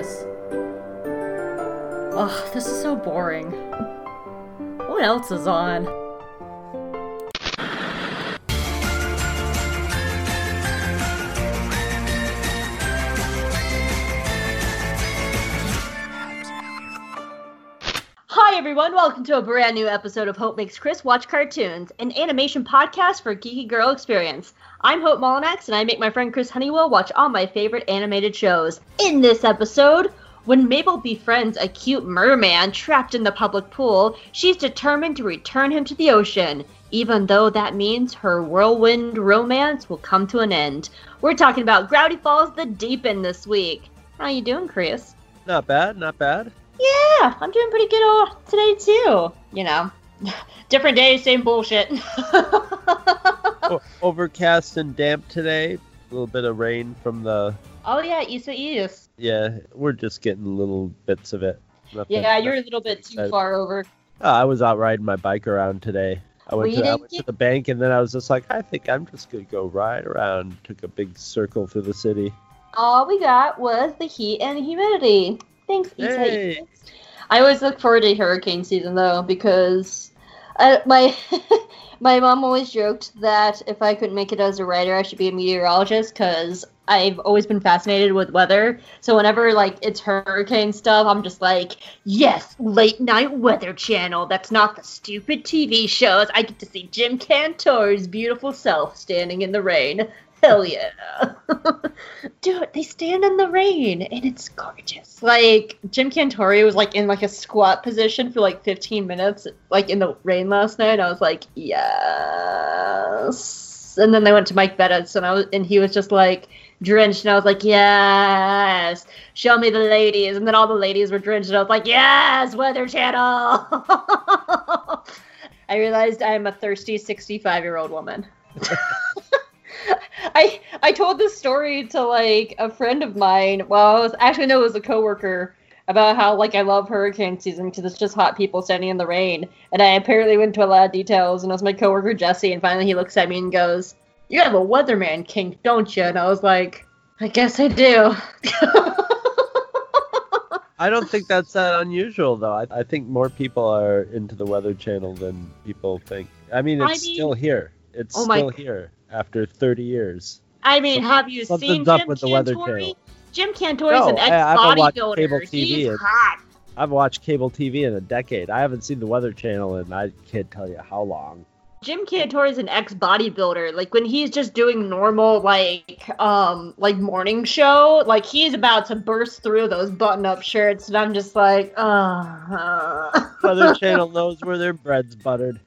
this? Ugh, this is so boring. What else is on? Everyone, welcome to a brand new episode of Hope Makes Chris Watch Cartoons, an animation podcast for geeky girl experience. I'm Hope Molinax, and I make my friend Chris Honeywell watch all my favorite animated shows. In this episode, when Mabel befriends a cute merman trapped in the public pool, she's determined to return him to the ocean, even though that means her whirlwind romance will come to an end. We're talking about Gravity Falls The Deep End this week. How you doing, Chris? Not bad, not bad. Yeah, I'm doing pretty good all today too. You know, different day, same bullshit. Overcast and damp today. A little bit of rain from the. oh yeah, Isaias. Yeah, we're just getting little bits of it. Nothing- Yeah, you're a little bit too nothing- far over. Oh, I was out riding my bike around today. I went, Well, to, I went to the bank and then I was just like, I think I'm just gonna go ride around. Took a big circle through the city. All we got was the heat and humidity. Thanks, Isaias. I always look forward to hurricane season though because I, my my mom always joked that if I couldn't make it as a writer, I should be a meteorologist because I've always been fascinated with weather. So whenever like it's hurricane stuff, I'm just like, yes, late night weather channel. That's not the stupid TV shows. I get to see Jim Cantore's beautiful self standing in the rain. Hell yeah. Dude, they stand in the rain and it's gorgeous. Like Jim Cantore was like in like a squat position for like 15 minutes like in the rain last night. I was like, yes. And then they went to Mike Bettes and I was and he was just like drenched and I was like, yes. Show me the ladies. And then all the ladies were drenched and I was like, yes, Weather Channel. I realized I am a thirsty 65 year old woman. I I told this story to like a friend of mine. Well, I was actually no, it was a coworker about how like I love hurricane season because it's just hot people standing in the rain. And I apparently went into a lot of details, and it was my coworker Jesse. And finally, he looks at me and goes, "You have a weatherman kink, don't you?" And I was like, "I guess I do." I don't think that's that unusual though. I, I think more people are into the Weather Channel than people think. I mean, I it's mean- still here. It's Oh still here after 30 years. I mean, have you seen Jim with the Weather Cantore? Channel. Jim Cantore's No, an I- I haven't watched ex-bodybuilder. He's and- hot. I've watched cable TV in a decade. I haven't seen the Weather Channel and I can't tell you how long. Jim Cantore is an ex bodybuilder. Like when he's just doing normal like um like morning show, like he's about to burst through those button up shirts, and I'm just like, uh, Weather Channel knows where their bread's buttered.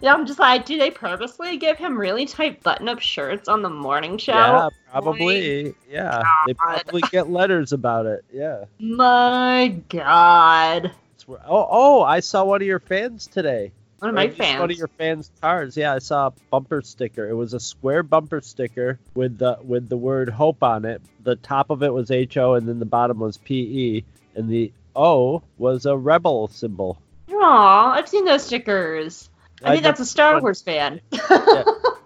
yeah. I'm just like, do they purposely give him really tight button up shirts on the morning show? Yeah, probably. Yeah, they probably get letters about it. Yeah. My God, oh, oh! I saw one of your fans today. One of my fans. One of your fans' cars. Yeah, I saw a bumper sticker. It was a square bumper sticker with the with the word hope on it. The top of it was H O, and then the bottom was P E, and the O was a rebel symbol. Aw, I've seen those stickers. I I think that's a Star one- Wars fan.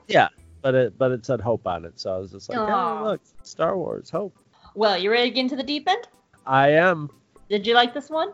Yeah, but it but it said hope on it, so I was just like, oh, Aw. oh look, Star Wars hope. well, you ready to get into the deep end? I am. Did you like this one?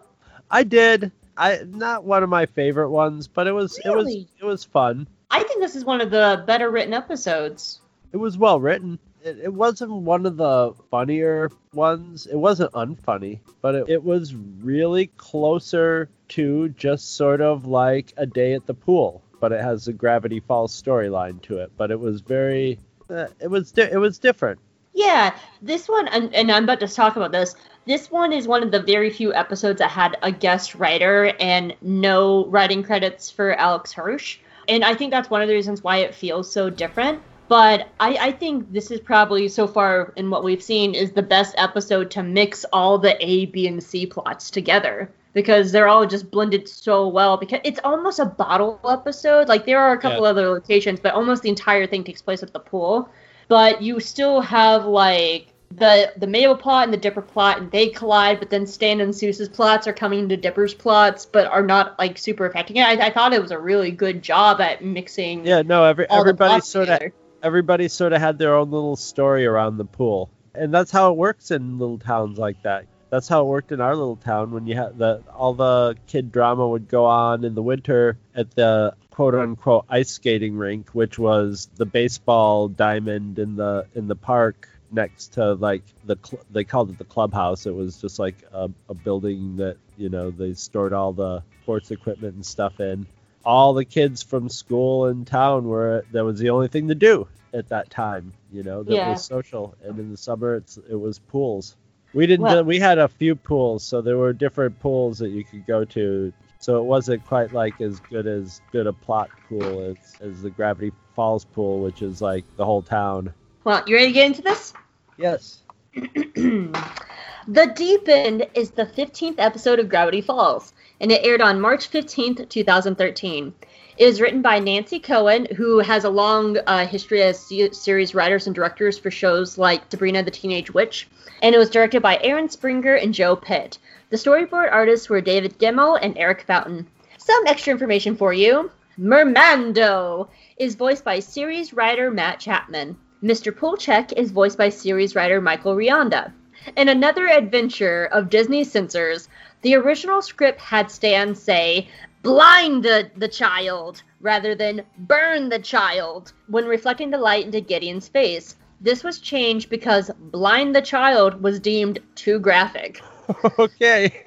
I did. I not one of my favorite ones, but it was it was it was fun. I think this is one of the better written episodes. It was well written. It, it wasn't one of the funnier ones. It wasn't unfunny, but it, it was really closer to just sort of like a day at the pool. But it has a Gravity Falls storyline to it. But it was very, uh, it was di- it was different. Yeah, this one, and, and I'm about to talk about this. This one is one of the very few episodes that had a guest writer and no writing credits for Alex Hirsch. And I think that's one of the reasons why it feels so different. But I, I think this is probably so far in what we've seen is the best episode to mix all the A, B, and C plots together because they're all just blended so well. Because it's almost a bottle episode. Like there are a couple Yeah. other locations, but almost the entire thing takes place at the pool but you still have like the the Mabel plot and the Dipper plot, and they collide. But then Stan and Soos's plots are coming into Dipper's plots, but are not like super affecting it. I, I thought it was a really good job at mixing. Yeah, no, every everybody sort of everybody sort of had their own little story around the pool, and that's how it works in little towns like that. That's how it worked in our little town when you had the all the kid drama would go on in the winter at the quote unquote ice skating rink, which was the baseball diamond in the in the park next to like the cl- they called it the clubhouse. It was just like a, a building that you know they stored all the sports equipment and stuff in. All the kids from school in town were that was the only thing to do at that time. You know that Yeah. was social, and in the summer it's it was pools. We didn't. Well- we had a few pools, so there were different pools that you could go to. So it wasn't quite like as good as good a plot pool as, as the Gravity Falls pool, which is like the whole town. Well, you ready to get into this? Yes. the Deep End is the 15th episode of Gravity Falls, and it aired on March 15th, 2013. Is written by Nancy Cohen, who has a long uh, history as series writers and directors for shows like Sabrina the Teenage Witch, and it was directed by Aaron Springer and Joe Pitt. The storyboard artists were David Gemmell and Eric Fountain. Some extra information for you. Mermando is voiced by series writer Matt Chapman. Mr. Poolcheck is voiced by series writer Michael Rianda. In another adventure of Disney censors, the original script had Stan say, blind the, the child, rather than burn the child, when reflecting the light into Gideon's face. This was changed because blind the child was deemed too graphic. okay.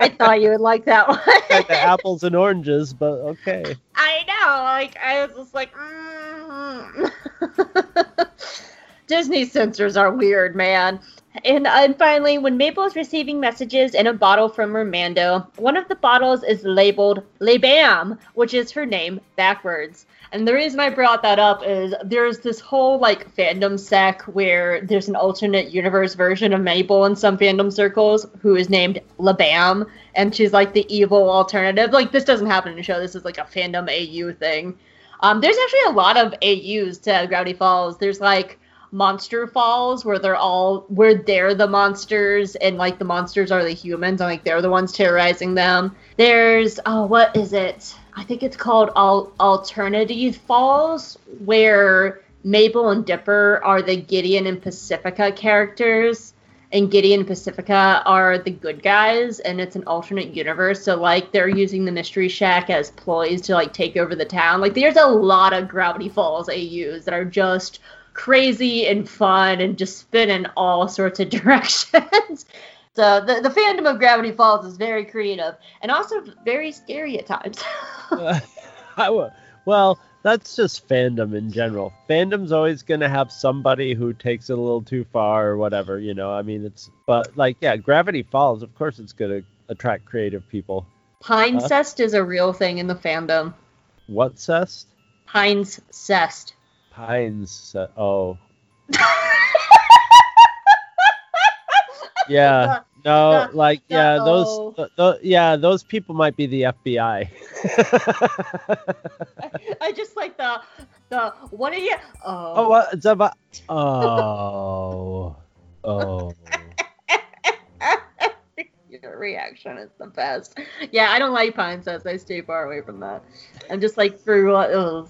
I thought you would like that one. like the apples and oranges, but okay. I know, like I was just like, mm. Disney censors are weird, man. And, and finally, when Mabel is receiving messages in a bottle from Romando, one of the bottles is labeled Lebam, which is her name backwards. And the reason I brought that up is there's this whole like fandom sec where there's an alternate universe version of Mabel in some fandom circles who is named Labam, and she's like the evil alternative. Like this doesn't happen in the show. This is like a fandom AU thing. Um, there's actually a lot of AUs to Gravity Falls. There's like Monster Falls where they're all where they're the monsters and like the monsters are the humans and like they're the ones terrorizing them. There's oh what is it? I think it's called Al- Alternative Falls where Mabel and Dipper are the Gideon and Pacifica characters and Gideon and Pacifica are the good guys and it's an alternate universe so like they're using the mystery shack as ploys to like take over the town like there's a lot of gravity falls aus that are just crazy and fun and just spin in all sorts of directions so the, the fandom of gravity falls is very creative and also very scary at times I w- well, that's just fandom in general. Fandom's always going to have somebody who takes it a little too far or whatever, you know. I mean, it's but like yeah, Gravity Falls, of course it's going to attract creative people. Pinecest is a real thing in the fandom. What cest? Pinecest. Pines. ce- uh, Oh. Yeah. No, like yeah, those th- th- yeah, those people might be the FBI. I just like the the what are you? Oh, oh, what? It's about, oh. Oh. your reaction is the best. Yeah, I don't like Pinecest. I stay far away from that. I'm just like for what? Uh,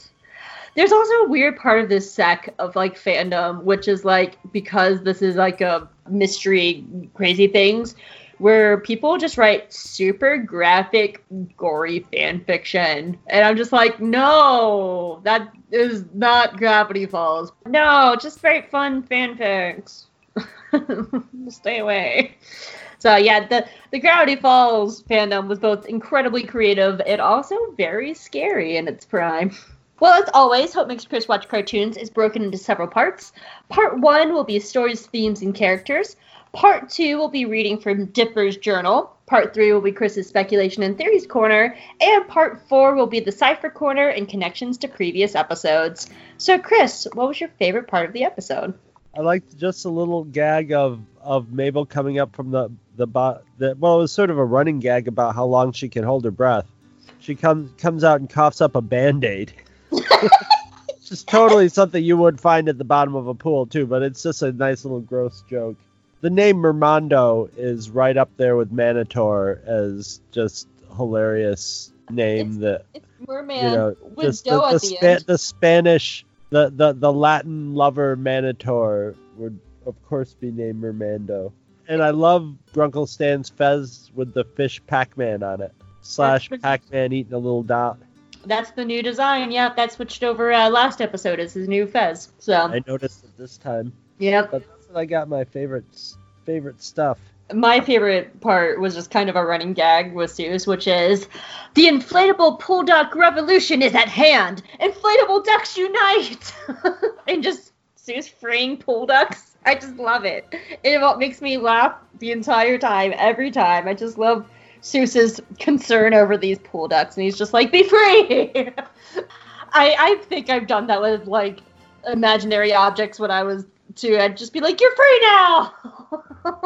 There's also a weird part of this sec of like fandom, which is like because this is like a mystery, crazy things, where people just write super graphic, gory fan fiction, and I'm just like, no, that is not Gravity Falls. No, just write fun fanfics. Stay away. So yeah, the the Gravity Falls fandom was both incredibly creative and also very scary in its prime. Well, as always, Hope Makes Chris Watch Cartoons is broken into several parts. Part one will be stories, themes, and characters. Part two will be reading from Dipper's journal. Part three will be Chris's speculation and theories corner, and part four will be the cipher corner and connections to previous episodes. So, Chris, what was your favorite part of the episode? I liked just a little gag of of Mabel coming up from the the, bot. the well, it was sort of a running gag about how long she can hold her breath. She comes comes out and coughs up a band aid. just totally something you would find at the bottom of a pool too, but it's just a nice little gross joke. The name Mermando is right up there with Manotaur as just hilarious name that It's Merman you know with the, at the, the Spa- the Spanish the, the the Latin lover Manotaur would of course be named Mermando. and I love Grunkle Stan's fez with the fish Pac-Man on it. Slash Pac-Man eating a little dot. That's the new design. Yeah, that switched over uh, last episode. Is his new fez. So, I noticed it this time. yep. But that's when I got my favorite favorite stuff. My favorite part was just kind of a running gag with Soos, which is the inflatable pool duck revolution is at hand. Inflatable ducks unite! and just Soos freeing pool ducks. I just love it. It makes me laugh the entire time, every time. I just love Soos's concern over these pool ducks, and he's just like, "Be free." I I think I've done that with like imaginary objects when I was two. I'd just be like, "You're free now."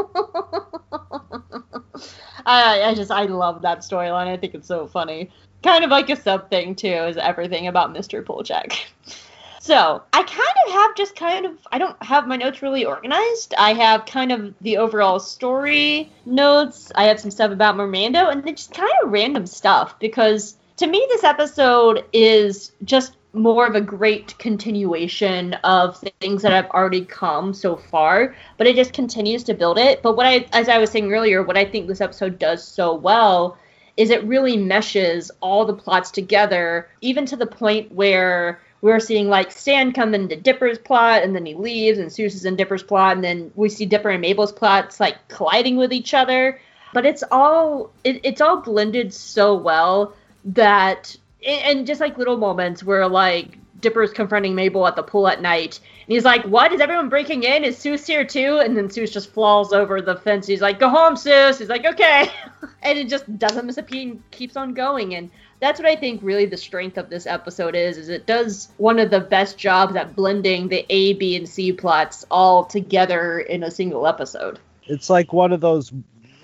I I just I love that storyline. I think it's so funny. Kind of like a sub thing too is everything about Mr. Poolcheck. So I kind of have just kind of I don't have my notes really organized. I have kind of the overall story notes. I have some stuff about Mermando and then just kind of random stuff because to me this episode is just more of a great continuation of things that have already come so far, but it just continues to build it. But what I as I was saying earlier, what I think this episode does so well is it really meshes all the plots together, even to the point where we're seeing like Stan come into Dipper's plot and then he leaves and Soos is in Dipper's plot and then we see Dipper and Mabel's plots like colliding with each other. But it's all it, it's all blended so well that and just like little moments where like Dipper's confronting Mabel at the pool at night and he's like, What? Is everyone breaking in? Is Soos here too? And then Soos just falls over the fence. He's like, Go home, Soos. He's like, Okay. and it just doesn't miss a beat and keeps on going. And that's what I think really the strength of this episode is, is it does one of the best jobs at blending the A, B, and C plots all together in a single episode. It's like one of those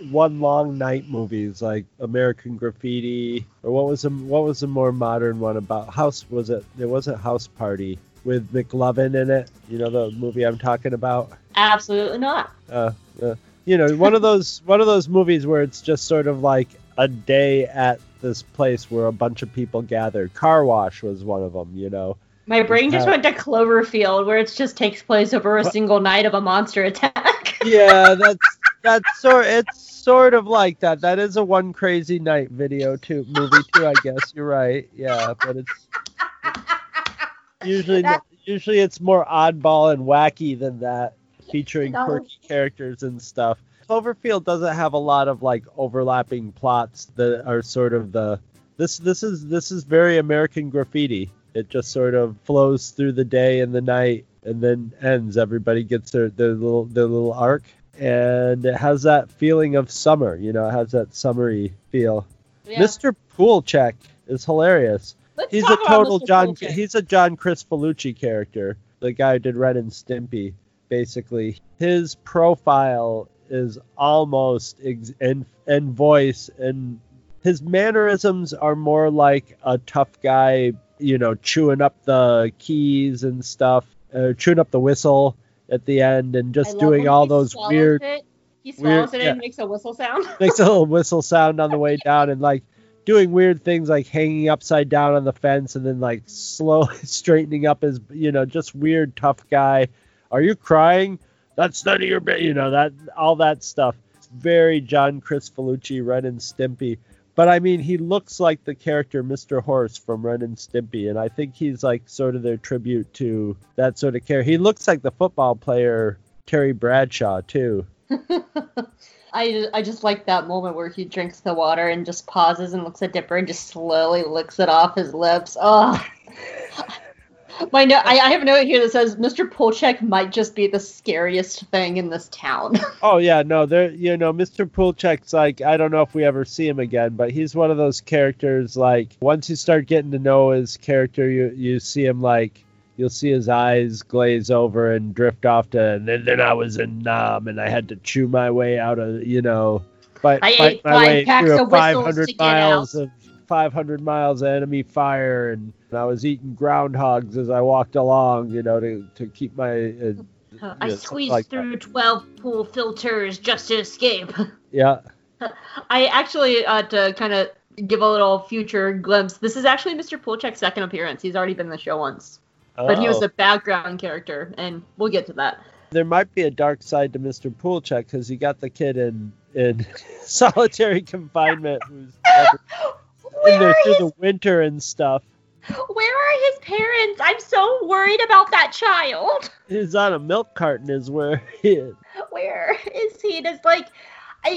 one long night movies like American Graffiti or what was the what was the more modern one about House was it there was a House Party with McLovin in it you know the movie I'm talking about Absolutely not. uh, uh you know one of those one of those movies where it's just sort of like a day at this place where a bunch of people gathered Car Wash was one of them you know. My brain just went to Cloverfield, where it just takes place over a single night of a monster attack. yeah that's that's sort it's sort of like that. That is a one crazy night video too movie too i guess. You're right. Yeah but it's usually usually it's more oddball and wacky than that featuring No. quirky characters and stuff cloverfield doesn't have a lot of like overlapping plots that are sort of the this this is this is very american graffiti. It just sort of flows through the day and the night and then ends. Everybody gets their, their little their little arc. And it has that feeling of summer you know it has that summery feel. Yeah. mr poolcheck is hilarious. Let's he's a total john Bullshit. he's a John Kricfalusi character. The guy who did Ren and stimpy basically. His profile is almost ex- and and voice and his mannerisms are more like a tough guy you know chewing up the keys and stuff uh, chewing up the whistle at the end and just doing all those weird It. He swallows weird- it yeah. and makes a whistle sound. makes a little whistle sound on the way down and like doing weird things like hanging upside down on the fence and then like slowly straightening up his you know just weird tough guy are you crying that's none of your bit you know that all that stuff very John Kricfalusi ren and stimpy but i mean he looks like the character mr horse from ren and stimpy and i think he's like sort of their tribute to that sort of character he looks like the football player terry bradshaw too I I just like that moment where he drinks the water and just pauses and looks at Dipper and just slowly licks it off his lips. Oh. My note, I, I have a note here that says Mr. Poolcheck might just be the scariest thing in this town. Oh yeah, no, there you know, Mr. Poolcheck's like I don't know if we ever see him again, but he's one of those characters like once you start getting to know his character, you you see him like you'll see his eyes glaze over and drift off to and then, then I was in Nam and I had to chew my way out of you know fight, I fight ate my five way through a of 500 miles out. of 500 miles of enemy fire and I was eating groundhogs as I walked along, you know, to, to keep my uh, I something squeezed like that. through 12 pool filters just to escape. yeah. I actually, uh, to kind of give a little future glimpse, this is actually Mr. Poolcheck's second appearance. He's already been in the show once. But he was Oh. a background character, and we'll get to that. There might be a dark side to Mr. Poolcheck because he got the kid in in solitary confinement in there through his... the winter and stuff. Where are his parents? I'm so worried about that child. He's on a milk carton, is where he is. Where is he? It's like, I,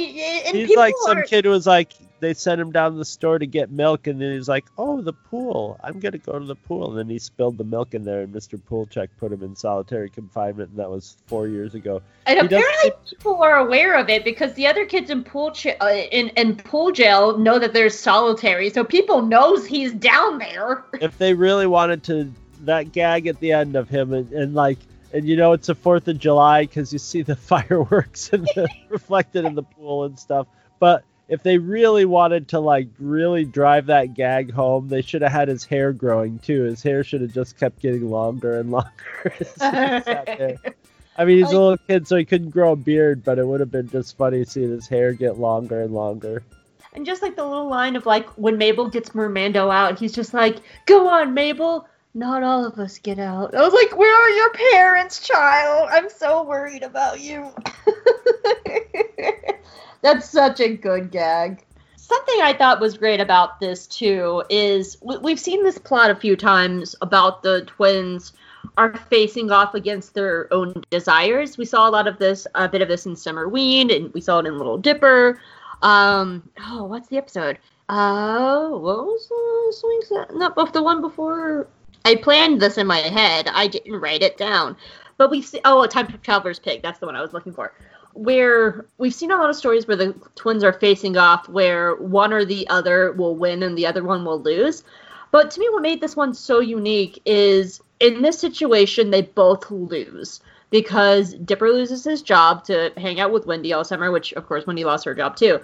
he's like some are... kid who was like, they sent him down to the store to get milk, and then he's like, "Oh, the pool! I'm gonna go to the pool." And then he spilled the milk in there, and Mr. Poolcheck put him in solitary confinement, and that was four years ago. And he apparently, people are aware of it because the other kids in pool ch- uh, in in pool jail know that there's solitary, so people knows he's down there. If they really wanted to, that gag at the end of him, and, and like and you know it's the Fourth of July because you see the fireworks and the, reflected in the pool and stuff. But if they really wanted to like really drive that gag home, they should have had his hair growing too. His hair should have just kept getting longer and longer. I mean, he's a little kid, so he couldn't grow a beard, but it would have been just funny seeing his hair get longer and longer. And just like the little line of like when Mabel gets Mermando out, he's just like, "Go on, Mabel." Not all of us get out. I was like, "Where are your parents, child? I'm so worried about you." That's such a good gag. Something I thought was great about this too is we've seen this plot a few times about the twins are facing off against their own desires. We saw a lot of this, a bit of this in Summerween, and we saw it in Little Dipper. Um, oh, what's the episode? Uh, what was the swing set? Not the one before. I planned this in my head. I didn't write it down. But we see. Oh, a Time Traveler's Pig. That's the one I was looking for where we've seen a lot of stories where the twins are facing off where one or the other will win and the other one will lose. But to me, what made this one so unique is in this situation, they both lose because Dipper loses his job to hang out with Wendy all summer, which of course Wendy lost her job too.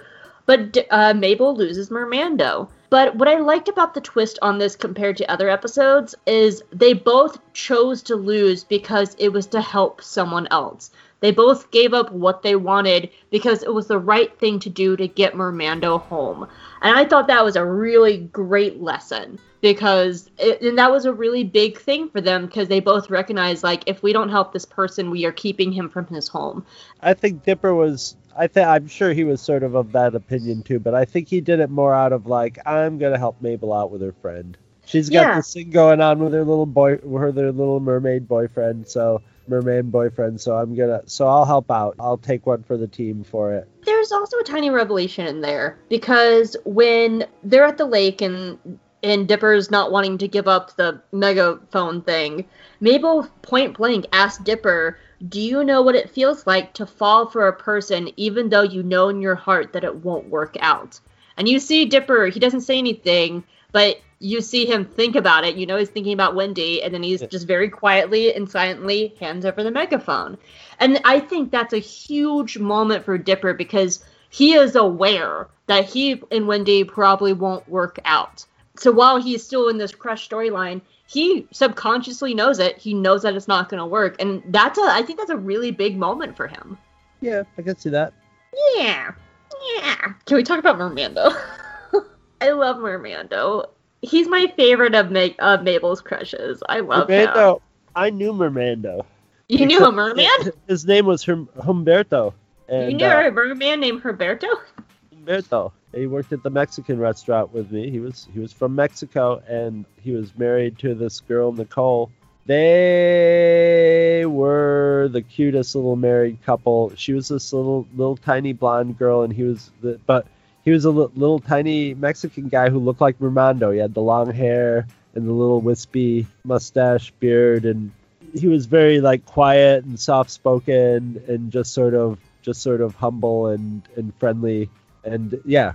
But uh, Mabel loses Mermando. But what I liked about the twist on this compared to other episodes is they both chose to lose because it was to help someone else. They both gave up what they wanted because it was the right thing to do to get Mermando home. And I thought that was a really great lesson because it, and that was a really big thing for them because they both recognized like if we don't help this person we are keeping him from his home. I think Dipper was I think I'm sure he was sort of of that opinion too, but I think he did it more out of like I'm going to help Mabel out with her friend. She's got yeah. this thing going on with her little boy, her their little mermaid boyfriend. So mermaid boyfriend, so I'm gonna so I'll help out. I'll take one for the team for it. There's also a tiny revelation in there because when they're at the lake and and Dipper's not wanting to give up the megaphone thing, Mabel point blank asked Dipper, "Do you know what it feels like to fall for a person even though you know in your heart that it won't work out?" And you see Dipper, he doesn't say anything, but you see him think about it. You know he's thinking about Wendy, and then he's just very quietly and silently hands over the megaphone. And I think that's a huge moment for Dipper because he is aware that he and Wendy probably won't work out. So while he's still in this crush storyline, he subconsciously knows it. He knows that it's not going to work, and that's a. I think that's a really big moment for him. Yeah, I can see that. Yeah, yeah. Can we talk about Mermando? I love Mermando he's my favorite of, Ma- of Mabel's crushes. I love Mermando. him. I knew Mermando. You knew a merman? His name was hum- Humberto. And, you knew uh, a merman named Humberto? Humberto. He worked at the Mexican restaurant with me. He was he was from Mexico and he was married to this girl Nicole. They were the cutest little married couple. She was this little little tiny blonde girl and he was the but he was a l- little tiny Mexican guy who looked like Mermando. He had the long hair and the little wispy mustache, beard, and he was very like quiet and soft spoken and just sort of just sort of humble and and friendly. And yeah,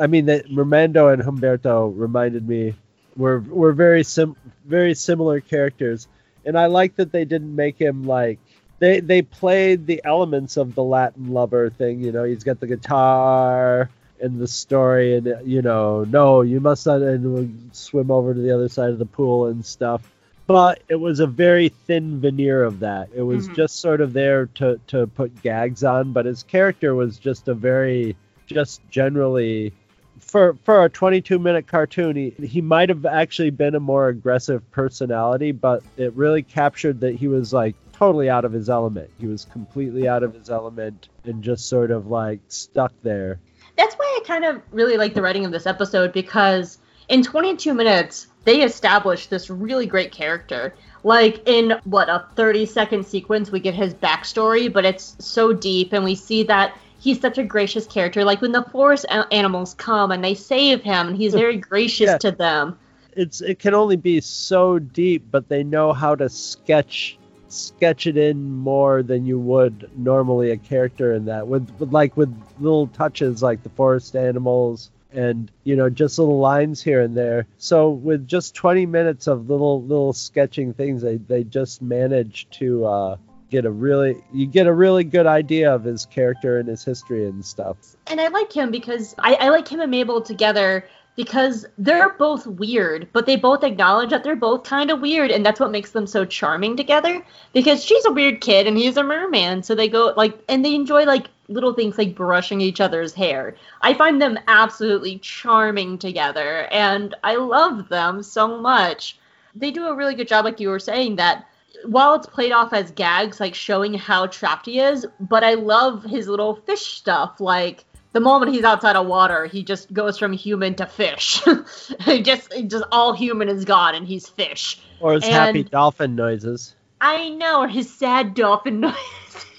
I mean that and Humberto reminded me were were very sim very similar characters, and I like that they didn't make him like they they played the elements of the Latin lover thing. You know, he's got the guitar and the story, and you know, no, you must not and swim over to the other side of the pool and stuff. But it was a very thin veneer of that. It was mm-hmm. just sort of there to to put gags on, but his character was just a very just generally for for a 22 minute cartoon, he, he might have actually been a more aggressive personality, but it really captured that he was like totally out of his element. He was completely out of his element and just sort of like stuck there. That's why I kind of really like the writing of this episode because in 22 minutes they established this really great character. Like in what a 30 second sequence, we get his backstory, but it's so deep, and we see that he's such a gracious character. Like when the forest animals come and they save him, and he's very gracious Yeah. to them. It's it can only be so deep, but they know how to sketch sketch it in more than you would normally a character in that with, with like with little touches like the forest animals and you know just little lines here and there. So with just 20 minutes of little little sketching things they they just managed to uh get a really you get a really good idea of his character and his history and stuff. And I like him because I, I like him and Mabel together because they're both weird, but they both acknowledge that they're both kind of weird, and that's what makes them so charming together. Because she's a weird kid and he's a merman, so they go like, and they enjoy like little things like brushing each other's hair. I find them absolutely charming together, and I love them so much. They do a really good job, like you were saying, that while it's played off as gags, like showing how trapped he is, but I love his little fish stuff. Like the moment he's outside of water, he just goes from human to fish. he just, he just all human is gone, and he's fish. or his happy dolphin noises I know, or his sad dolphin noise.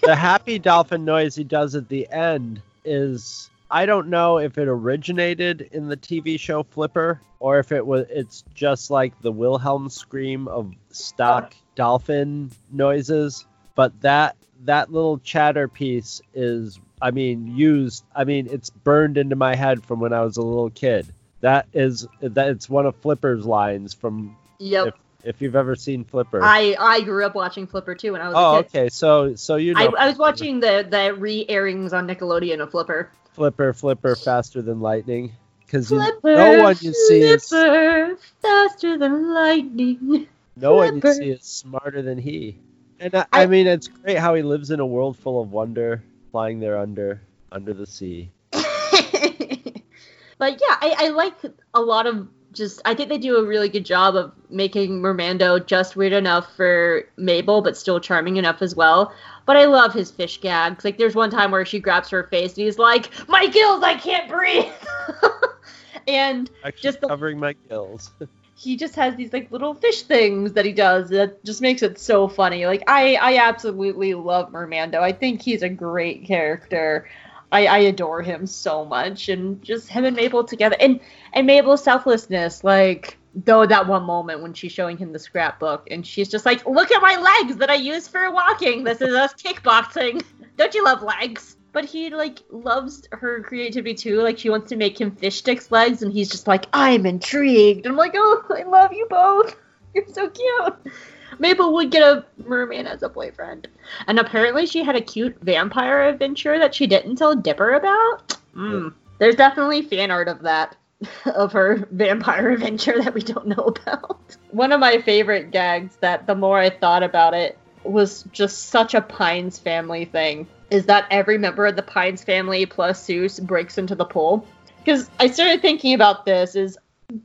the happy dolphin noise he does at the end is I don't know if it originated in the TV show Flipper or if it was it's just like the Wilhelm scream of stock dolphin noises, but that that little chatter piece is I mean used I mean it's burned into my head from when I was a little kid. That is that it's one of Flipper's lines from yep. if you've ever seen Flipper. I, I grew up watching Flipper too when I was oh, a kid. okay. So so you I, know I was watching the, the re airings on Nickelodeon of Flipper. Flipper, Flipper, faster than lightning. Because no one you see is Flipper, faster than lightning. no one you see is smarter than he. And I, I I- mean, it's great how he lives in a world full of wonder, flying there under under the sea. but yeah, I, I like a lot of just. I think they do a really good job of making Mermando just weird enough for Mabel, but still charming enough as well. But I love his fish gags. Like there's one time where she grabs her face and he's like, "My gills, I can't breathe." and Actually, Just the- covering my gills. he just has these like little fish things that he does that just makes it so funny. Like I I absolutely love Mermando. I think he's a great character. I, I adore him so much and just him and Mabel together and and Mabel's selflessness like though that one moment when she's showing him the scrapbook and she's just like look at my legs that I use for walking this is us kickboxing don't you love legs but he like loves her creativity too. Like she wants to make him fish sticks legs and he's just like I'm intrigued. And I'm like oh I love you both. You're so cute. Mabel would get a merman as a boyfriend. And apparently she had a cute vampire adventure that she didn't tell Dipper about. Mm. There's definitely fan art of that, of her vampire adventure that we don't know about. One of my favorite gags that the more I thought about it was just such a Pines family thing is that every member of the Pines family plus Soos breaks into the pool. Because I started thinking about this is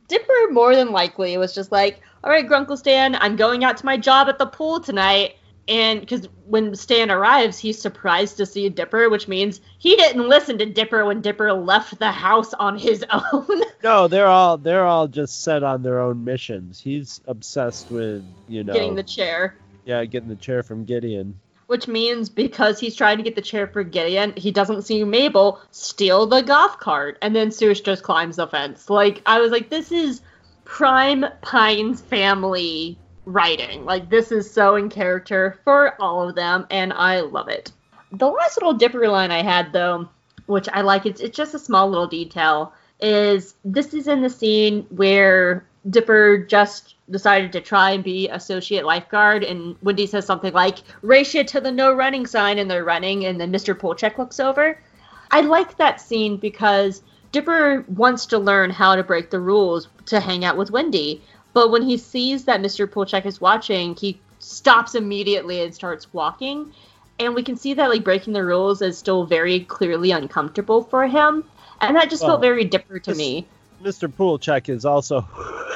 Dipper more than likely was just like, all right, Grunkle Stan, I'm going out to my job at the pool tonight. And because when Stan arrives, he's surprised to see Dipper, which means he didn't listen to Dipper when Dipper left the house on his own. no, they're all they're all just set on their own missions. He's obsessed with you know getting the chair. yeah getting the chair from Gideon. Which means because he's trying to get the chair for Gideon, he doesn't see Mabel steal the golf cart, and then Soos just climbs the fence. Like I was like, this is prime Pines family writing. Like this is so in character for all of them, and I love it. The last little Dipper line I had though, which I like, it's it's just a small little detail, is this is in the scene where Dipper just decided to try and be associate lifeguard, and Wendy says something like, "Race you to the no running sign," and they're running, and then Mr. Poolcheck looks over. I like that scene because Dipper wants to learn how to break the rules to hang out with Wendy, but when he sees that Mr. Poolcheck is watching, he stops immediately and starts walking. And we can see that like breaking the rules is still very clearly uncomfortable for him. and that just Well, felt very Dipper to me. Mr. Poolcheck is also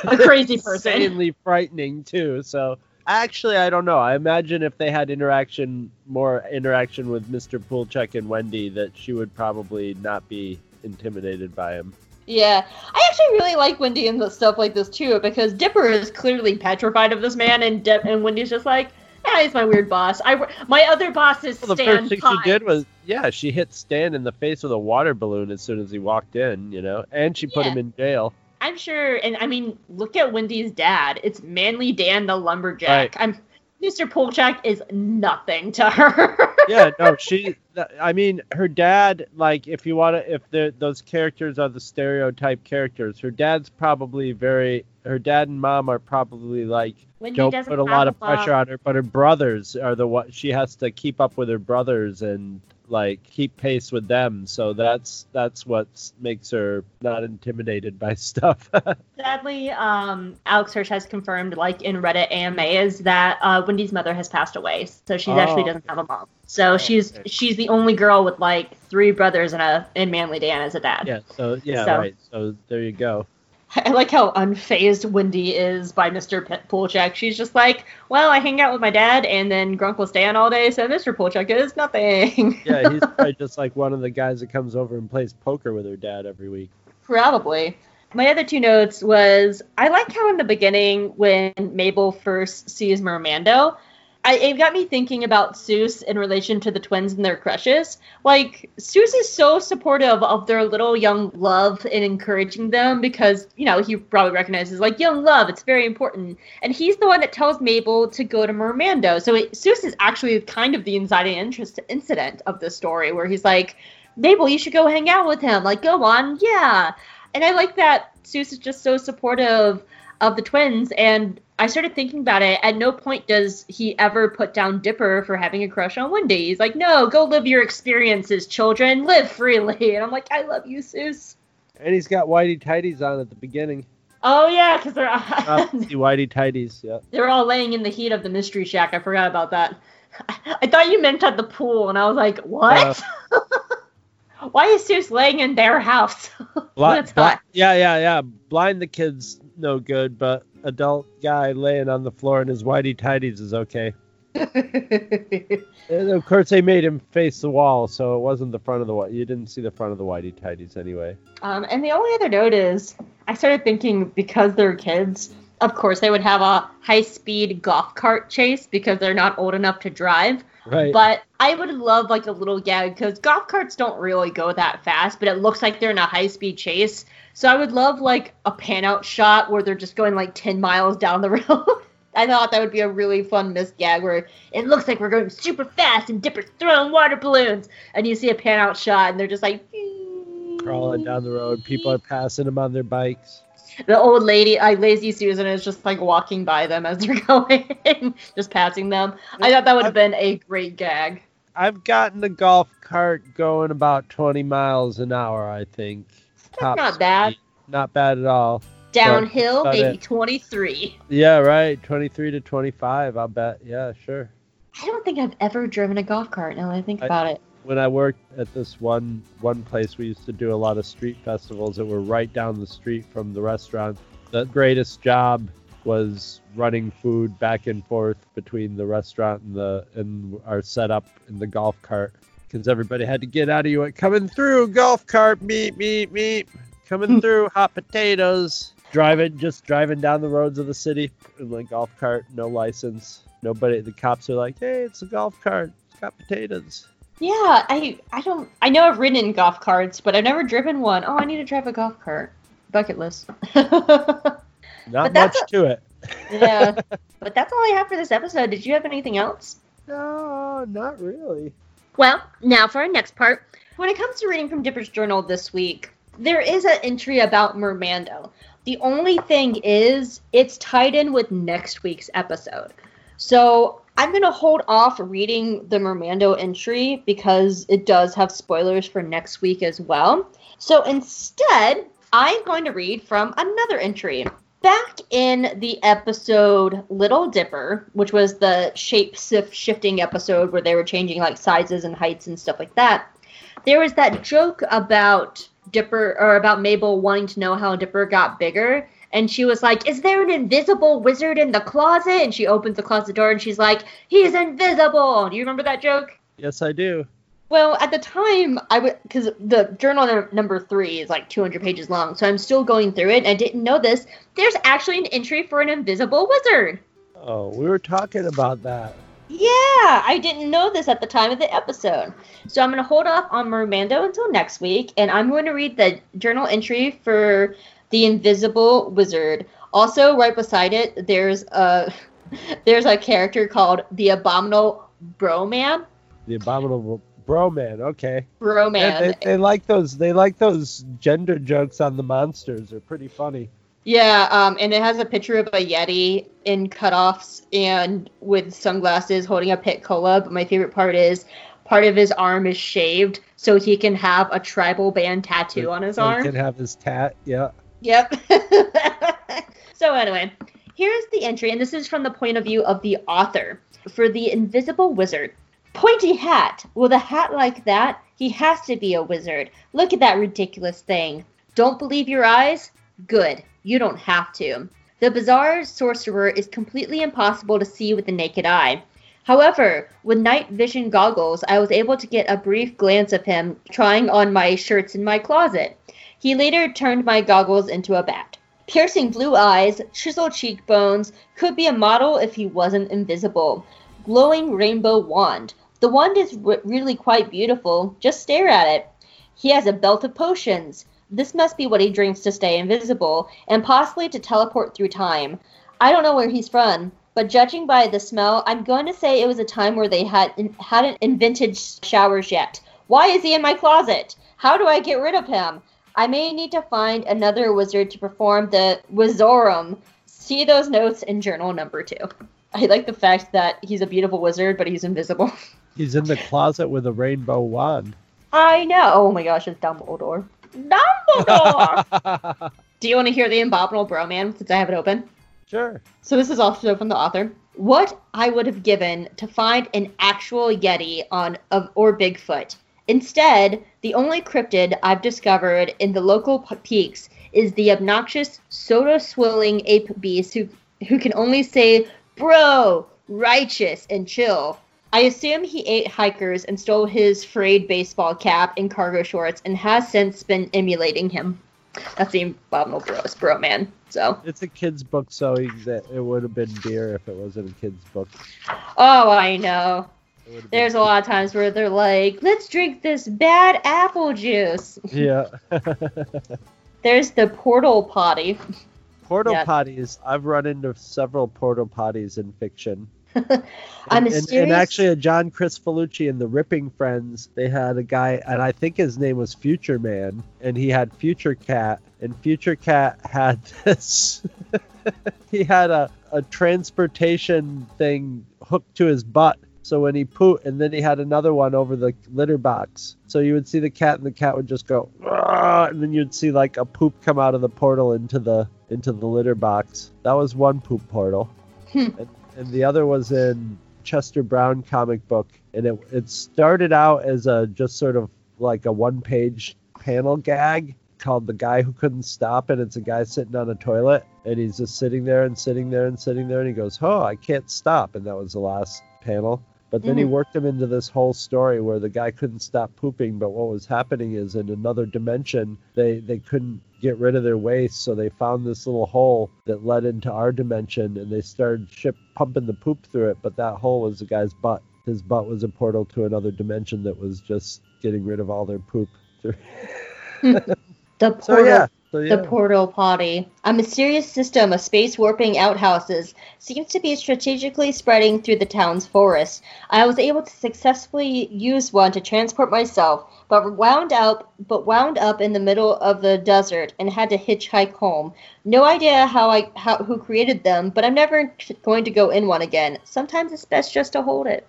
A crazy person. insanely frightening too. So actually, I don't know. I imagine if they had interaction, more interaction with Mr. Poolcheck and Wendy, that she would probably not be intimidated by him. Yeah, I actually really like Wendy and the stuff like this too because Dipper is clearly petrified of this man, and Dip- and Wendy's just like, yeah, he's my weird boss. I my other boss is Well, the Stan first thing Pine." she did was, yeah, she hit Stan in the face with a water balloon as soon as he walked in, you know, and she put Yeah. him in jail. I'm sure, and I mean, look at Wendy's dad. It's Manly Dan the lumberjack. Right. I'm Mr. Poolcheck is nothing to her. yeah, no, she. I mean, her dad. Like, if you want to, if the those characters are the stereotype characters, her dad's probably very. Her dad and mom are probably like Wendy don't put a lot of pressure on her, but her brothers are the what she has to keep up with her brothers and like keep pace with them. So that's that's what makes her not intimidated by stuff. Sadly, um, Alex Hirsch has confirmed, like in Reddit AMA, is that uh, Wendy's mother has passed away, so she Oh, actually doesn't have a mom. So she's okay. she's the only girl with like three brothers and a and Manly Dan as a dad. yeah. So yeah, So- right. So there you go. I like how unfazed Wendy is by Mr. P- Poolcheck. She's just like, well, I hang out with my dad, and then Grunkle Stan all day, so Mr. Poolcheck is nothing. Yeah, he's probably just like one of the guys that comes over and plays poker with her dad every week. Probably. My other two notes was I like how in the beginning when Mabel first sees Mermando, I, it got me thinking about Soos in relation to the twins and their crushes. Like Soos is so supportive of their little young love and encouraging them because you know he probably recognizes like young love, it's very important. And he's the one that tells Mabel to go to Mermando. So it, Soos is actually kind of the inciting interest incident of the story where he's like, Mabel, you should go hang out with him. Like, go on, yeah and I like that Soos is just so supportive of the twins. And I started thinking about it. At no point does he ever put down Dipper for having a crush on Wendy. He's like, no, go live your experiences, children. Live freely. And I'm like, I love you, Soos. And he's got whitey tighties on at the beginning. Oh yeah, because they're Uh, whitey tighties. Yeah. they're all laying in the heat of the mystery shack. I forgot about that. I thought you meant at the pool, and I was like, what? Why is Soos laying in their house? Bli- when it's bli- hot. yeah, yeah, yeah. Blind the kids no good, but adult guy laying on the floor in his whitey tighties is okay. And of course, they made him face the wall, so it wasn't the front of the wall. You didn't see the front of the whitey tighties anyway. Um, and the only other note is, I started thinking because they're kids, of course they would have a high-speed golf cart chase because they're not old enough to drive. Right. But I would love like a little gag because golf carts don't really go that fast, but it looks like they're in a high-speed chase. So I would love like a pan-out shot where they're just going like 10 miles down the road. I thought that would be a really fun missed gag where it looks like we're going super fast and Dipper's throwing water balloons, and you see a pan-out shot and they're just like Crawling down the road, people are passing them on their bikes. the old lady, like lazy Susan, is just like walking by them as they're going, just passing them. I thought that would have been a great gag. I've gotten a golf cart going about 20 miles an hour, I think. Top not bad. speed. Not bad at all. Downhill, about maybe it. 23. Yeah, right. 23 to 25, I'll bet. Yeah, sure. I don't think I've ever driven a golf cart now that I think I- about it. When I worked at this one one place, we used to do a lot of street festivals that were right down the street from the restaurant. The greatest job was running food back and forth between the restaurant and the and our setup in the golf cart because everybody had to get out of you. Coming through, golf cart, meet, meet, meet. Coming hmm. through, hot potatoes. Driving, just driving down the roads of the city in the golf cart, no license. Nobody. The cops are like, "Hey, it's a golf cart. It's got potatoes." Yeah, I I don't I know I've ridden in golf carts, but I've never driven one. Oh, I need to drive a golf cart. Bucket list. Not But much that's to it. yeah. But that's all I have for this episode. Did you have anything else? No, not really. Well, now for our next part. When it comes to reading from Dipper's journal this week, there is an entry about Mermando. The only thing is, it's tied in with next week's episode. So I'm going to hold off reading the Mermando entry because it does have spoilers for next week as well. So instead, I'm going to read from another entry. Back in the episode Little Dipper, which was the shape shifting episode where they were changing like sizes and heights and stuff like that, there was that joke about Dipper or about Mabel wanting to know how Dipper got bigger. And she was like, Is there an invisible wizard in the closet? And she opens the closet door and she's like, He's invisible. Do you remember that joke? Yes, I do. Well, at the time, I would because the journal num- number three is like 200 pages long, so I'm still going through it. And I didn't know this. There's actually an entry for an invisible wizard. Oh, we were talking about that. Yeah, I didn't know this at the time of the episode. So I'm going to hold off on Mermando until next week, and I'm going to read the journal entry for the Invisible Wizard. Also, right beside it, there's a there's a character called the Abominable Broman. The abominable bro man. Okay. Broman. Yeah, they, they like those. They like those gender jokes on the monsters. They're pretty funny. Yeah, um, and it has a picture of a Yeti in cutoffs and with sunglasses holding a pit cola. But my favorite part is part of his arm is shaved so he can have a tribal band tattoo on his So he can have his tat. Yeah. Yep. so anyway, here's the entry, and this is from the point of view of the author for the Invisible Wizard. Pointy hat. With a hat like that, he has to be a wizard. Look at that ridiculous thing. Don't believe your eyes? Good. You don't have to. The bizarre sorcerer is completely impossible to see with the naked eye. However, with night vision goggles, I was able to get a brief glance of him trying on my shirts in my closet. He later turned my goggles into a bat. Piercing blue eyes, chiseled cheekbones, could be a model if he wasn't invisible. Glowing rainbow wand. The wand is re- really quite beautiful. Just stare at it. He has a belt of potions. This must be what he drinks to stay invisible, and possibly to teleport through time. I don't know where he's from, but judging by the smell, I'm going to say it was a time where they had hadn't invented showers yet. Why is he in my closet? How do I get rid of him? I may need to find another wizard to perform the Wizorum. See those notes in journal number two. I like the fact that he's a beautiful wizard, but he's invisible. He's in the closet with a rainbow wand. I know. Oh my gosh, it's Dumbledore. Dumbledore! Do you want to hear the Abominable Broman since I have it open? sure. So this is also from the author. What I would have given to find an actual Yeti on of or Bigfoot. Instead, the only cryptid I've discovered in the local p- peaks is the obnoxious soda swilling ape beast who who can only say bro, righteous, and chill. I assume he ate hikers and stole his frayed baseball cap and cargo shorts and has since been emulating him. That's the abominable bros, bro man. So, It's a kid's book, so he, it would have been beer if it wasn't a kid's book. oh, I know. It would have There's a lot of times where they're like, let's drink this bad apple juice. Yeah. There's the portal potty. portal Yeah. potties. I've run into several portal potties in fiction. I'm and, and, serious. and actually, a John Kricfalusi and the Ripping Friends, they had a guy, and I think his name was Future Man, and he had Future Cat, and Future Cat had this. he had a, a transportation thing hooked to his butt. So when he pooped, and then he had another one over the litter box. So you would see the cat, and the cat would just go, and then you'd see like a poop come out of the portal into the into the litter box. That was one poop portal Hmm. and, and the other was in Chester Brown comic book, and it it started out as a just sort of like a one page panel gag called "The Guy Who Couldn't Stop," and it's a guy sitting on a toilet, and he's just sitting there and sitting there and sitting there, and he goes, "Oh, I can't stop," and that was the last panel. But then he Mhm. worked him into this whole story where the guy couldn't stop pooping, but what was happening is in another dimension they they couldn't get rid of their waste, so they found this little hole that led into our dimension, and they started ship pumping the poop through it. But that hole was the guy's butt. His butt was a portal to another dimension that was just getting rid of all their poop. The portal So yeah, so yeah. The portal potty. A mysterious system of space warping outhouses seems to be strategically spreading through the town's forest. I was able to successfully use one to transport myself, but wound up but wound up in the middle of the desert and had to hitchhike home. No idea how I how who created them, but I'm never going to go in one again. Sometimes it's best just to hold it.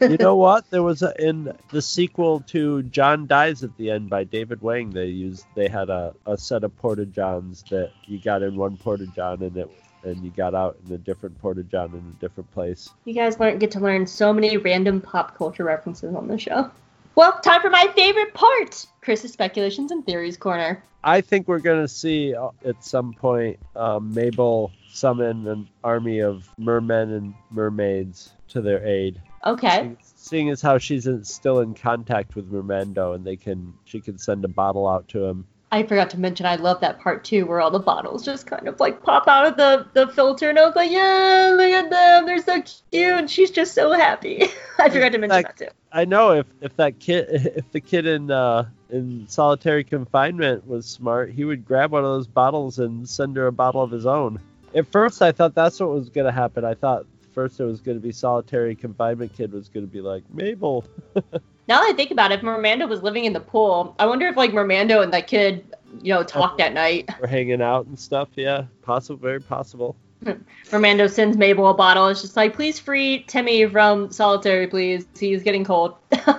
You know what? There was a in the sequel to John Dies at the End by David Wong. They used they had a, a set of porta johns that you got in one porta john and it and you got out in a different porta john in a different place. You guys learn, get to learn so many random pop culture references on the show. Well, time for my favorite part Chris's speculations and theories corner. I think we're gonna see uh, at some point um, Mabel summon an army of mermen and mermaids to their aid. Okay. Seeing as how she's in, still in contact with Mermando, and they can she can send a bottle out to him. I forgot to mention I love that part too, where all the bottles just kind of like pop out of the, the filter, and I was like, yeah, look at them, they're so cute, and she's just so happy. I forgot to mention Like- that too. I know if if that kid if the kid in uh, in solitary confinement was smart, he would grab one of those bottles and send her a bottle of his own. At first, I thought that's what was gonna happen. I thought first it was gonna be solitary confinement kid was gonna be like Mabel. Now that I think about it, if Mermando was living in the pool, I wonder if like Mermando and that kid, you know, talked at night. We're hanging out and stuff. Yeah, possible, very possible. Mermando sends Mabel a bottle. It's just like, please free Timmy from solitary, please. He's getting cold. and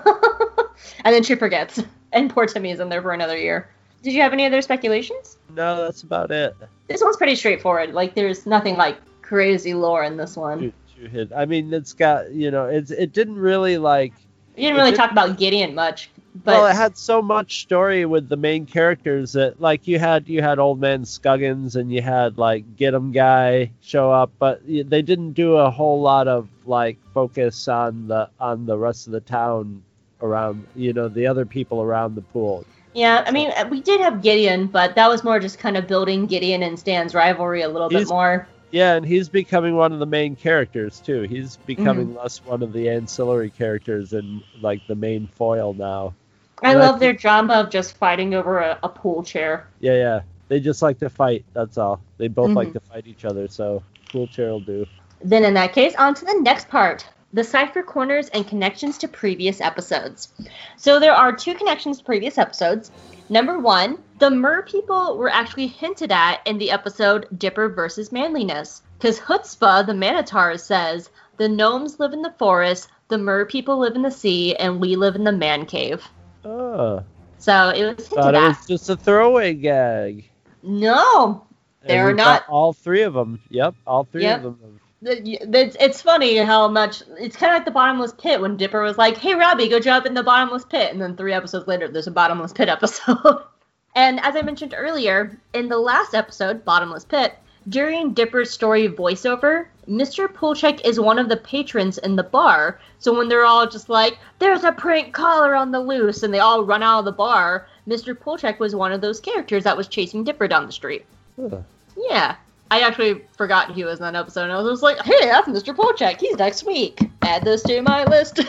then she forgets. And poor Timmy is in there for another year. Did you have any other speculations? No, that's about it. This one's pretty straightforward. Like, there's nothing like crazy lore in this one. Hid. I mean, it's got you know, it's it didn't really like. You didn't really did- talk about Gideon much, but well, it had so much story with the main characters that like you had you had old man Scuggins and you had like Get 'em guy show up, but they didn't do a whole lot of like focus on the on the rest of the town around you know the other people around the pool. yeah, I mean, we did have Gideon, but that was more just kind of building Gideon and Stan's rivalry a little bit more. Yeah, and he's becoming one of the main characters too. He's becoming Mm-hmm. less one of the ancillary characters and like the main foil now. I And I love their drama of just fighting over a, a pool chair. Yeah, yeah. They just like to fight. That's all. They both like Mhm. to fight each other. So pool chair will do. Then, in that case, on to the next part the cipher corners and connections to previous episodes. So, there are two connections to previous episodes. Number one, the Mer people were actually hinted at in the episode Dipper versus Manliness. Because Chutzpar, the Manotaur, says the gnomes live in the forest, the Mer people live in the sea, and we live in the man cave. Oh, So, it was hinted thought it at. was just a throwaway gag. No, They're not- All three of them. Yep, all three Yep. of them. It's, it's funny how much it's kind of like the bottomless pit when Dipper was like, "Hey Robbie, go jump in the bottomless pit," and then three episodes later, there's a bottomless pit episode. and as I mentioned earlier, in the last episode, bottomless pit, during Dipper's story voiceover, Mr. Poolcheck is one of the patrons in the bar. So when they're all just like, "There's a prank caller on the loose," and they all run out of the bar, Mr. Poolcheck was one of those characters that was chasing Dipper down the street. Huh. Yeah. I actually forgot he was in that episode, and I was just like, hey, that's Mr. Poolcheck. He's next week. Add this to my list.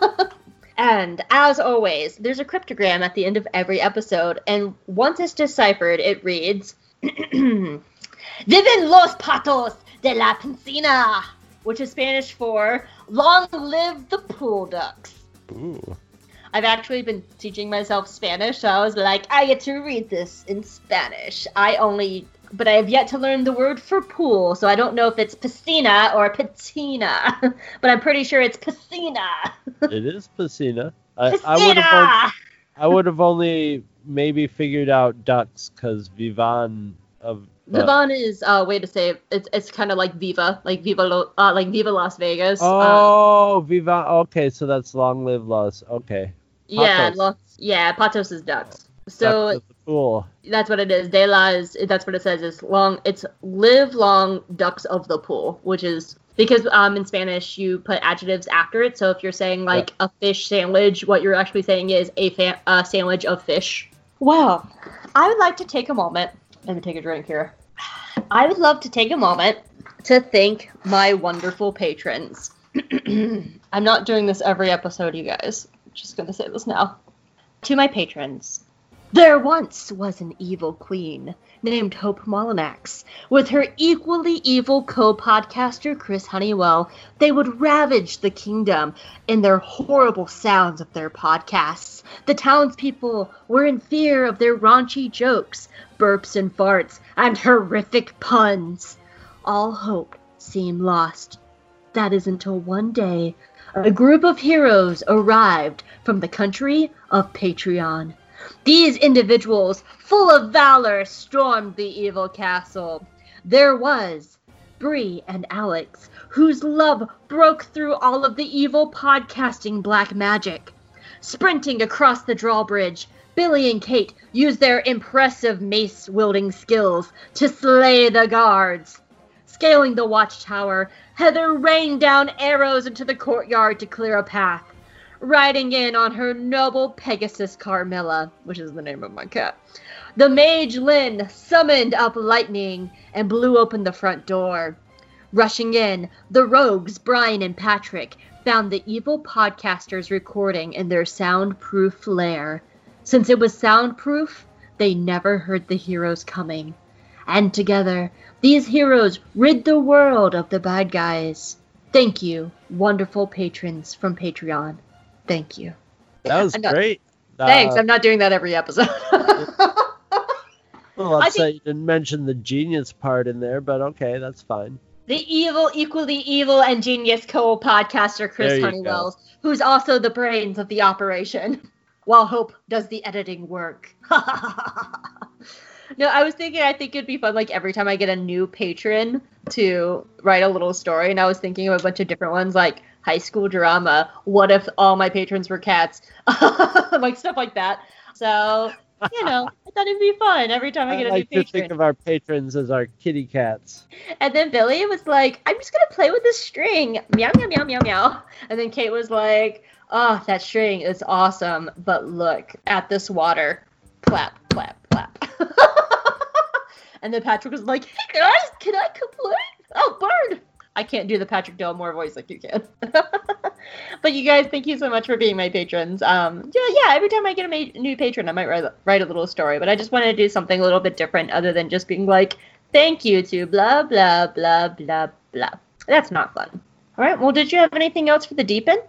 and as always, there's a cryptogram at the end of every episode, and once it's deciphered, it reads Viven los patos de la piscina, which is Spanish for long live the pool ducks. Ooh. I've actually been teaching myself Spanish, so I was like, I get to read this in Spanish. I only, but I have yet to learn the word for pool, so I don't know if it's piscina or patina, but I'm pretty sure it's piscina. it is piscina. I, I would have. Piscina! I would have only maybe figured out ducks because Vivan of. uh, Vivon is a way to say it. it's it's kind of like Viva, like Viva, Lo, uh, like Viva Las Vegas. Um, Oh, Vivan. Okay, so that's long live Los. Okay. yeah, Los, yeah, Patos is ducks. So Ducks of the pool. That's what it is. De la is that's what it says. Is long. It's live long ducks of the pool, which is because um in Spanish you put adjectives after it. So if you're saying like a fish sandwich, what you're actually saying is a fa- a sandwich of fish. Well, I would like to take a moment. Let me take a drink here. I would love to take a moment to thank my wonderful patrons. I'm not doing this every episode, you guys. just gonna say this now. To my patrons. There once was an evil queen named Hope Molinax. With her equally evil co podcaster Chris Honeywell, they would ravage the kingdom in their horrible sounds of their podcasts. The townspeople were in fear of their raunchy jokes, burps and farts, and horrific puns. All hope seemed lost. That is until one day a group of heroes arrived from the country of Patreon. These individuals, full of valor, stormed the evil castle. There was Bree and Alex, whose love broke through all of the evil podcasting black magic. Sprinting across the drawbridge, Billy and Kate use their impressive mace wielding skills to slay the guards. Scaling the watchtower, Heather rained down arrows into the courtyard to clear a path. Riding in on her noble Pegasus Carmilla, which is the name of my cat, the mage Lynn summoned up lightning and blew open the front door. Rushing in, the rogues, Brian and Patrick, found the evil podcasters recording in their soundproof lair. Since it was soundproof, they never heard the heroes coming. And together, these heroes rid the world of the bad guys. Thank you, wonderful patrons from Patreon. Thank you. That was not- great. Thanks. Uh, I'm not doing that every episode. well, I say you didn't mention the genius part in there, but okay, that's fine. the evil, equally evil, and genius co-podcaster Chris There you Honeywell, who's also the brains of the operation, while Hope does the editing work. no, I was thinking I think it'd be fun like every time I get a new patron to write a little story, and I was thinking of a bunch of different ones like high school drama. What if all my patrons were cats? like stuff like that. So you know, I thought it'd be fun every time I, I get a like new to patron. think of our patrons as our kitty cats. And then Billy was like, I'm just gonna play with this string. Meow meow meow meow meow. And then Kate was like, Oh, that string is awesome, but look at this water. Clap, clap, clap. and then Patrick was like, Hey guys, can I complain? Oh, bird. I can't do the Patrick Delmore voice like you can. but you guys, thank you so much for being my patrons. Um, yeah, yeah. Every time I get a ma- new patron, I might write, write a little story. But I just wanted to do something a little bit different, other than just being like, "Thank you to blah blah blah blah blah." That's not fun. All right. Well, did you have anything else for the Deep End?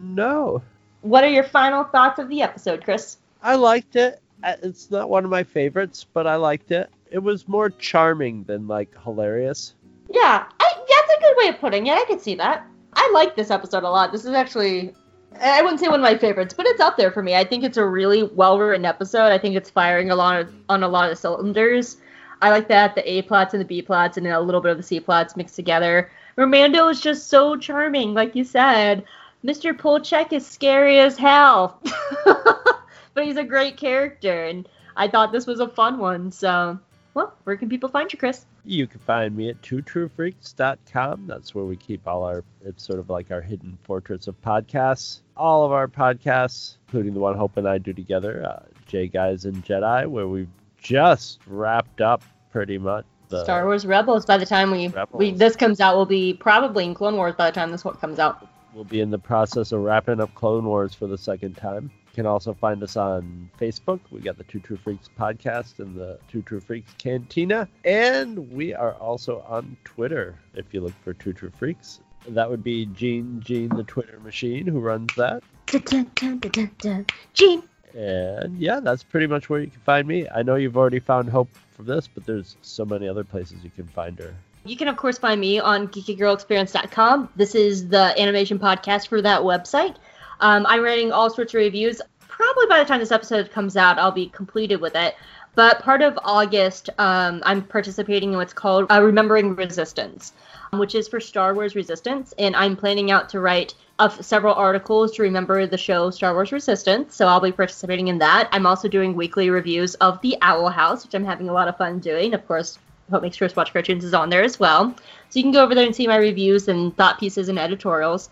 No, What are your final thoughts of the episode, Chris? I liked it. Uh, It's not one of my favorites, but I liked it. It was more charming than like hilarious. Yeah, I, that's a good way of putting it. I could see that. I like this episode a lot. This is actually, I wouldn't say one of my favorites, but it's up there for me. I think it's a really well written episode. I think it's firing a lot of, on a lot of cylinders. I like that the A plots and the B plots and then a little bit of the C plots mixed together. Mermando is just so charming, like you said. Mr. Poolcheck is scary as hell, but he's a great character, and I thought this was a fun one. So, well, where can people find you, Chris? You can find me at twotruefreaks.com. That's where we keep all our, it's sort of like our hidden fortress of podcasts. All of our podcasts, including the one Hope and I do together, uh, J Guys and Jedi, where we've just wrapped up pretty much the Star Wars Rebels. By the time we, we this comes out, we'll be probably in Clone Wars. By the time this one comes out, We'll be in the process of wrapping up Clone Wars for the second time. You can also find us on Facebook. We got the Two True Freaks podcast and the Two True Freaks Cantina. And we are also on Twitter if you look for Two True Freaks. That would be Gene Gene the Twitter machine who runs that. Gene. And yeah, that's pretty much where you can find me. I know you've already found Hope from this, but there's so many other places you can find her. You can of course find me on geekygirlexperience.com. This is the animation podcast for that website. Um, I'm writing all sorts of reviews. Probably by the time this episode comes out, I'll be completed with it. But part of August, um, I'm participating in what's called uh, Remembering Resistance, which is for Star Wars Resistance, and I'm planning out to write of several articles to remember the show Star Wars Resistance. So I'll be participating in that. I'm also doing weekly reviews of The Owl House, which I'm having a lot of fun doing. Of course, Hope Makes Chris Watch Cartoons is on there as well. So you can go over there and see my reviews and thought pieces and editorials.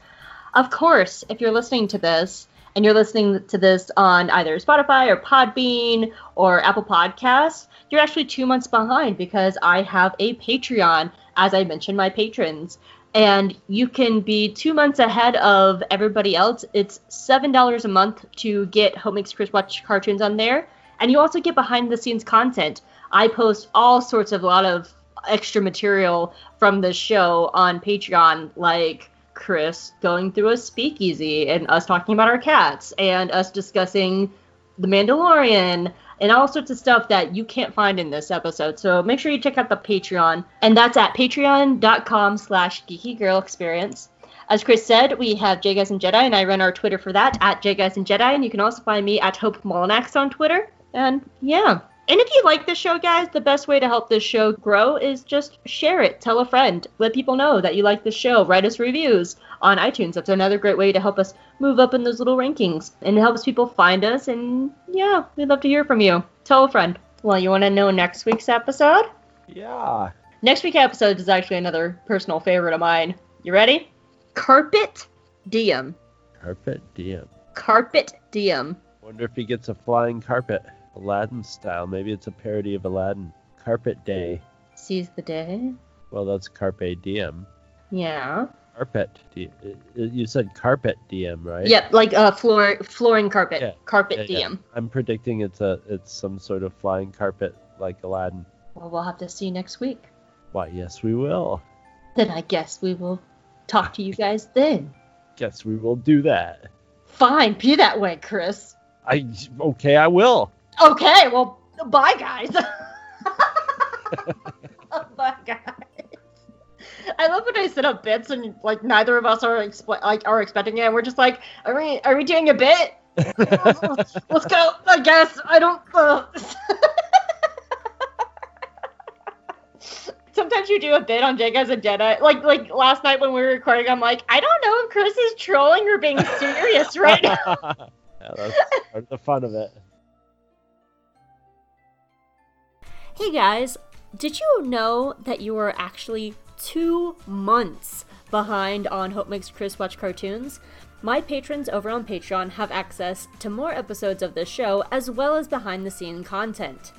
Of course, if you're listening to this and you're listening to this on either Spotify or Podbean or Apple Podcasts, you're actually two months behind because I have a Patreon, as I mentioned, my patrons. And you can be two months ahead of everybody else. It's $7 a month to get Hope Makes Chris Watch Cartoons on there. And you also get behind the scenes content. I post all sorts of a lot of extra material from the show on Patreon, like Chris going through a speakeasy and us talking about our cats and us discussing The Mandalorian and all sorts of stuff that you can't find in this episode. So make sure you check out the Patreon. And that's at patreon.com slash geekygirlexperience. As Chris said, we have J Guys and Jedi, and I run our Twitter for that at J Guys and Jedi. And you can also find me at Hope Molinax on Twitter. And yeah, And if you like this show, guys, the best way to help this show grow is just share it. Tell a friend. Let people know that you like the show. Write us reviews on iTunes. That's another great way to help us move up in those little rankings. And it helps people find us. And yeah, we'd love to hear from you. Tell a friend. Well, you want to know next week's episode? Yeah. Next week's episode is actually another personal favorite of mine. You ready? Carpet Diem. Carpet diem. Carpet Diem. Wonder if he gets a flying carpet, Aladdin style. Maybe it's a parody of Aladdin. Carpet Day. Seize the day. Well, that's Carpe Diem. Yeah. Carpet. Diem. You said carpet diem, right? Yep, like uh, floor flooring carpet. Yeah. Carpet Yeah, yeah. Diem. I'm predicting it's a it's some sort of flying carpet like Aladdin. Well, we'll have to see next week. Why, yes, we will. Then I guess we will talk to you guys then. Guess we will do that. Fine, be that way, Chris. I okay, I will. Okay, well, bye, guys. bye, guys. I love when I set up bits and like neither of us are expl- like are expecting it. And we're just like, are we are we doing a bit? Let's go. I guess I don't. Uh... Sometimes you do a bit on Jake as a Jedi. Like like last night when we were recording, I'm like, I don't know if Chris is trolling or being serious right now. yeah, that's part of the fun of it. Hey guys, did you know that you were actually two months behind on Hope Makes Chris Watch Cartoons? My patrons over on Patreon have access to more episodes of this show as well as behind the scene content.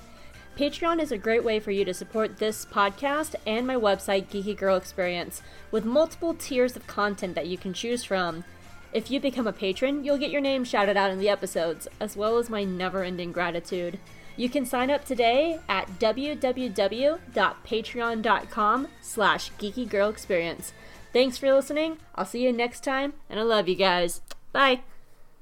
Patreon is a great way for you to support this podcast and my website, Geeky Girl Experience, with multiple tiers of content that you can choose from. If you become a patron, you'll get your name shouted out in the episodes, as well as my never ending gratitude. You can sign up today at www.patreon.com slash geekygirlexperience. Thanks for listening. I'll see you next time, and I love you guys. Bye.